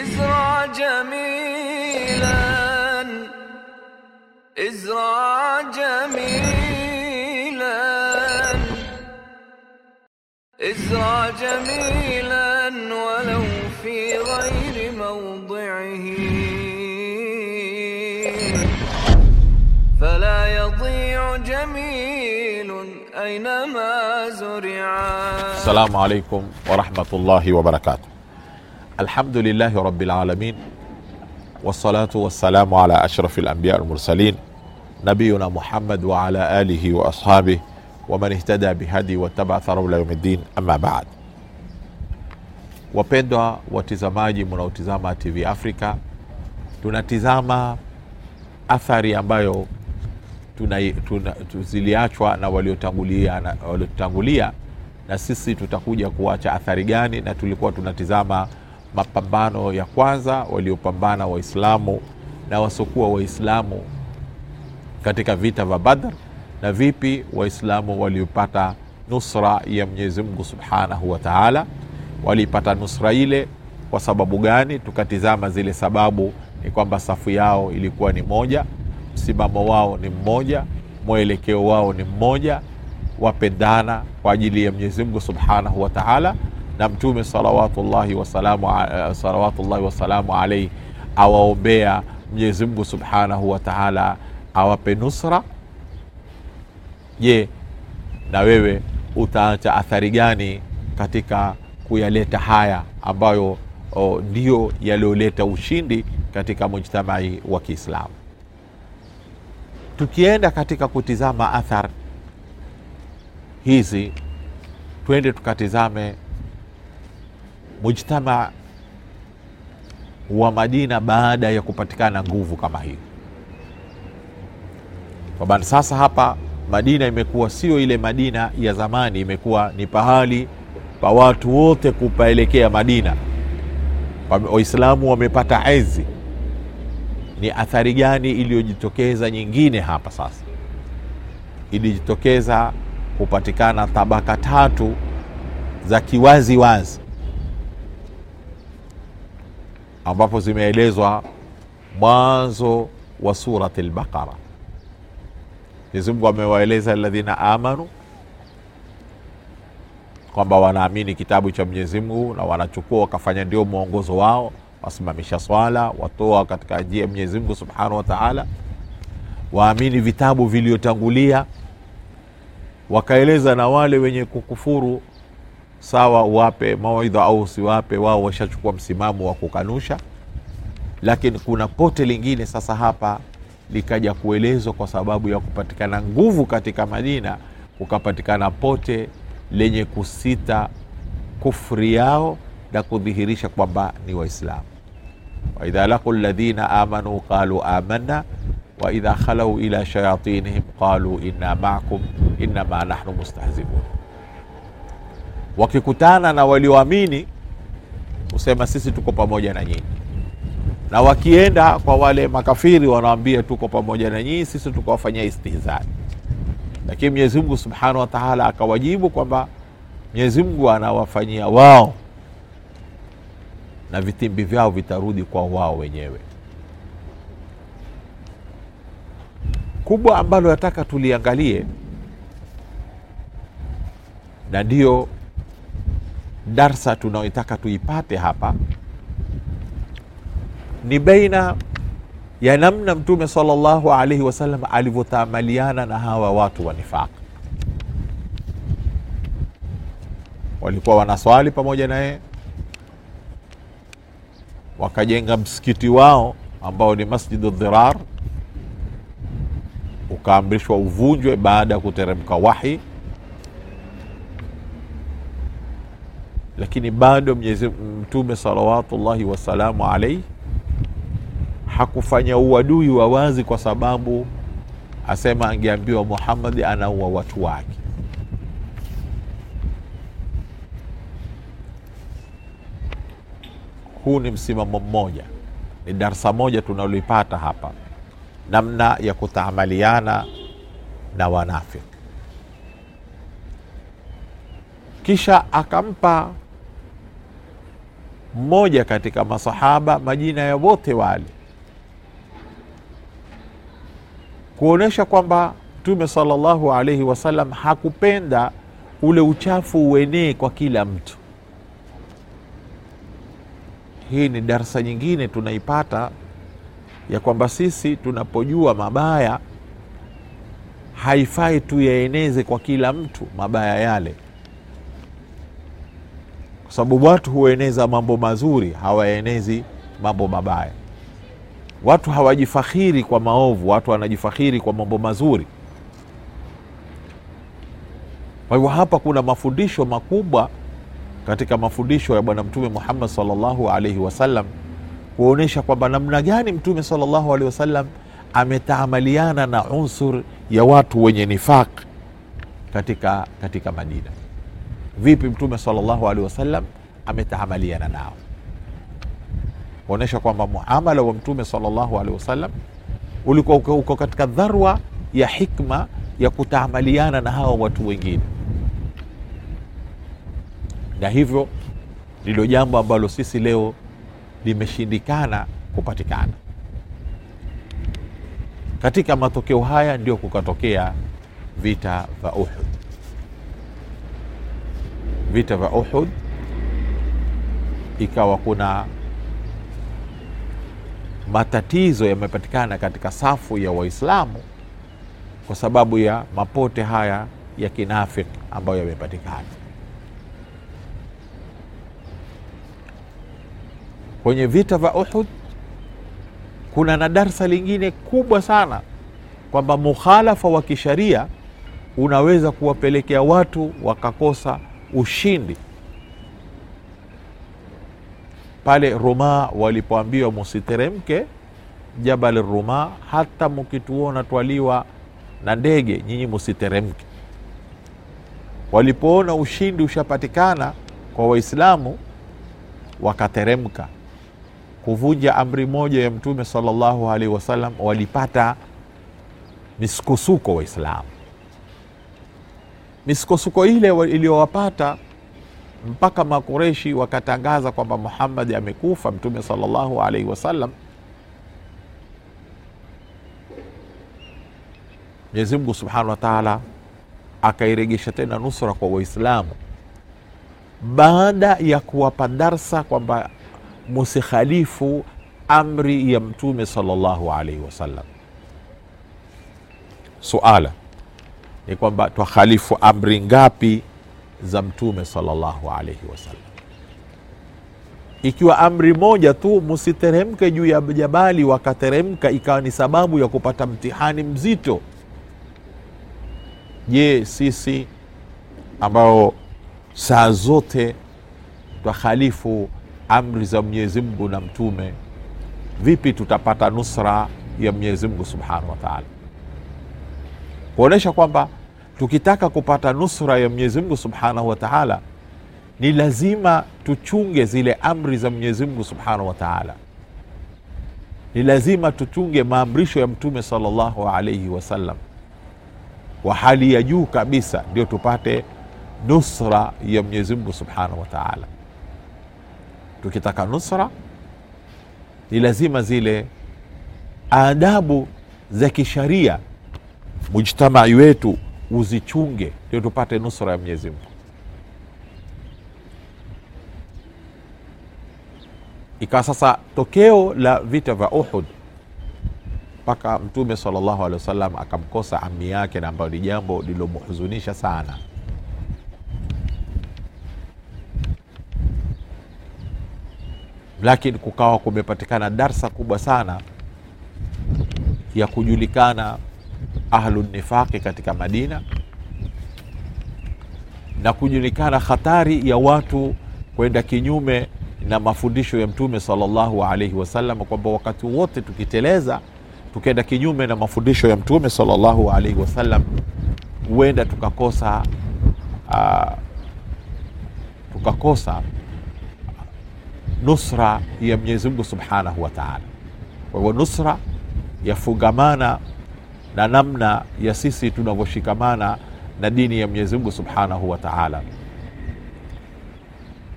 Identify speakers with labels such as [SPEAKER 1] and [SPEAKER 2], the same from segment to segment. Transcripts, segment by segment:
[SPEAKER 1] إزرع جميلا. إزرع جميلا. إزرع جميلا ولو في غير موضعه. فلا يضيع جميل أينما زرعا
[SPEAKER 2] السلام عليكم ورحمة الله وبركاته. alhamdulillahi rabbil alamin. Wassalatu wassalamu ala ashrafi alanbiya almursalin nabiyuna muhammad wa ala alihi wa ashabih waman ihtada bihadi wataba tharahu la yaumiddin amma baad wapendwa watizamaji mnaotizama tv afrika tunatizama athari ambayo tuna, tuna, ziliachwa na waliotangulia na, na sisi tutakuja kuacha athari gani na tulikuwa tunatizama mapambano ya kwanza waliopambana waislamu na wasiokuwa waislamu katika vita vya badr na vipi waislamu waliopata nusra ya mwenyezi mungu subhanahu wa taala walipata nusra ile kwa sababu gani? Tukatizama zile sababu ni kwamba safu yao ilikuwa ni moja msimamo wao ni mmoja mwelekeo wao ni mmoja wapendana kwa ajili ya mwenyezi mungu subhanahu wa taala na mtume salawatullahi wasalamu, uh, salawatullahi wasalamu alaihi awaombea mwenyezi mungu subhanahu wa taala awape nusra. Je na wewe utaacha athari gani katika kuyaleta haya ambayo o, ndiyo yaliyoleta ushindi katika mujtamai wa kiislamu? Tukienda katika kutizama athari hizi twende tukatizame mujtama wa madina baada ya kupatikana nguvu kama hii kwamba sasa hapa madina imekuwa sio ile madina ya zamani imekuwa ni pahali pa watu wote kupaelekea madina. Waislamu wamepata ezi ni athari gani iliyojitokeza nyingine hapa sasa? Ilijitokeza kupatikana tabaka tatu za kiwazi wazi ambapo zimeelezwa mwanzo wa surati lbaqara Mwenyezi Mungu amewaeleza alladhina amanu kwamba wanaamini kitabu cha Mwenyezi Mungu na wanachukua wakafanya ndio mwongozo wao, wasimamisha swala, watoa katika njia ya Mwenyezi Mungu subhanahu wa taala, waamini vitabu vilivyotangulia, wakaeleza na wale wenye kukufuru sawa, uwape mawaidha au usiwape, wao washachukua msimamo wa kukanusha. Lakini kuna pote lingine sasa hapa likaja kuelezwa kwa sababu ya kupatikana nguvu katika Madina, kukapatikana pote lenye kusita kufri yao na kudhihirisha kwamba ni Waislamu. waidha laku ladhina amanu qalu amanna waidha khalau ila shayatinihim qalu inna maakum innama nahnu mustahziun, wakikutana na walioamini husema sisi tuko pamoja na nyinyi. Na wakienda kwa wale makafiri wanawambia tuko pamoja na nyinyi sisi tukawafanyia istihzai. Lakini mwenyezi mungu subhanahu wa taala akawajibu kwamba mwenyezi mungu anawafanyia wao na vitimbi vyao vitarudi kwa wao wenyewe. Kubwa ambalo nataka tuliangalie na ndiyo darsa tunaoitaka tuipate hapa ni baina ya namna mtume salllahu alaihi wasallam alivyotamaliana na hawa watu wa nifaq. Walikuwa wanaswali pamoja na yeye wakajenga msikiti wao ambao ni masjidu dhirar ukaamrishwa uvunjwe baada ya kuteremka wahi lakini bado mwenyezi mtume salawatullahi wasalamu alaihi hakufanya uadui wa wazi kwa sababu asema angeambiwa muhammadi anaua watu wake. Huu ni msimamo mmoja. Ni darsa moja tunaloipata hapa. Namna ya kutaamaliana na wanafiki. Kisha akampa mmoja katika masahaba majina ya wote wale. Kuonyesha kwamba mtume salllahu alaihi wasallam hakupenda ule uchafu uenee kwa kila mtu. Hii ni darsa nyingine tunaipata ya kwamba sisi tunapojua mabaya haifai tuyaeneze kwa kila mtu mabaya yale kwa sababu watu hueneza mambo mazuri hawaenezi mambo mabaya. Watu hawajifakhiri kwa maovu watu wanajifakhiri kwa mambo mazuri. Kwa hivyo hapa kuna mafundisho makubwa katika mafundisho ya bwana mtume muhammad salllahu alaihi wasallam kuonyesha kwamba namna gani mtume salllahu alehi wasallam ametaamaliana na unsur ya watu wenye nifaq katika, katika madina vipi mtume salllahu alehi wasallam ametaamaliana nao? Kuonyesha kwamba muamala wa mtume salllahu alehi wasallam ulikuwa uko katika dharwa ya hikma ya kutaamaliana na hawa watu wengine. Na hivyo ndilo jambo ambalo sisi leo limeshindikana kupatikana. Katika matokeo haya ndio kukatokea vita vya uhud vita vya uhud ikawa kuna matatizo yamepatikana katika safu ya waislamu kwa sababu ya mapote haya ya kinafiki ambayo yamepatikana. Kwenye vita vya uhud kuna na darsa lingine kubwa sana kwamba mukhalafa wa kisharia unaweza kuwapelekea watu wakakosa ushindi pale Ruma walipoambiwa musiteremke Jabal Ruma, hata mkituona twaliwa na ndege, nyinyi musiteremke. Walipoona ushindi ushapatikana kwa Waislamu wakateremka kuvunja amri moja ya Mtume sallallahu alaihi wasallam. Walipata misukosuko Waislamu, misukosuko ile iliyowapata mpaka Makureshi wakatangaza kwamba Muhammad amekufa, Mtume sallallahu alaihi wasallam. Mwenyezi Mungu subhanahu wa taala akairegesha tena nusra kwa Waislamu baada ya kuwapa darsa kwamba musikhalifu amri ya Mtume sallallahu alaihi wasallam. Suala ni kwamba twahalifu amri ngapi za mtume sallallahu alaihi wasallam. Ikiwa amri moja tu, musiteremke juu ya jabali, wakateremka ikawa ni sababu ya kupata mtihani mzito. Je, sisi ambao saa zote twakhalifu amri za Mwenyezi Mungu na mtume, vipi tutapata nusra ya Mwenyezi Mungu subhanahu wa taala, kuonyesha kwamba tukitaka kupata nusra ya Mwenyezi Mungu subhanahu wa taala ni lazima tuchunge zile amri za Mwenyezi Mungu subhanahu wa taala, ni lazima tuchunge maamrisho ya Mtume sallallahu alaihi wasallam wa hali ya juu kabisa, ndio tupate nusra ya Mwenyezi Mungu subhanahu wa taala. Tukitaka nusra ni lazima zile adabu za kisharia mujtamai wetu uzichunge ndio tupate nusra ya Mwenyezi Mungu. Ikawa sasa tokeo la vita vya Uhud mpaka Mtume sallallahu alaihi wasallam akamkosa ami yake, na ambayo ni jambo lilomhuzunisha sana. Lakini kukawa kumepatikana darsa kubwa sana ya kujulikana ahlu nifaqi katika Madina na kujulikana hatari ya watu kwenda kinyume na mafundisho ya Mtume sallallahu alaihi wasallam, kwamba wakati wote tukiteleza tukenda kinyume na mafundisho ya Mtume sallallahu alaihi wasallam huenda tukakosa uh, tukakosa nusra ya Mwenyezi Mungu subhanahu wa taala. Kwa hivyo nusra yafungamana na namna ya sisi tunavyoshikamana na dini ya Mwenyezi Mungu subhanahu wa taala.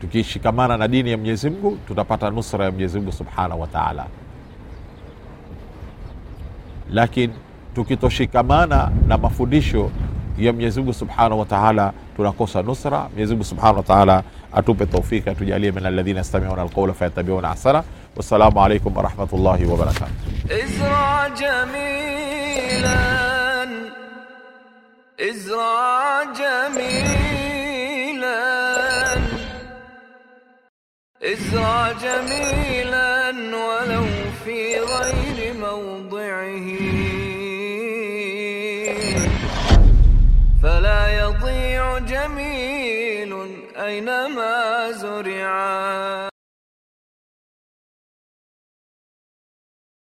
[SPEAKER 2] tukishikamana na dini ya mwenyezi mungu tutapata nusra ya mwenyezi mungu subhanahu wa taala. Lakini tukitoshikamana na mafundisho ya mwenyezi mungu subhanahu wa taala tunakosa nusra. Mwenyezi mungu subhanahu wa taala atupe taufiki atujalie min alladhina yastamiuna alqaula fayatabiuna ahsana wassalamu alaikum warahmatullahi wabarakatuh
[SPEAKER 1] إزرع جميلا. إزرع جميلا. إزرع جميلا ولو في غير موضعه. فلا يضيع جميل أينما زرعا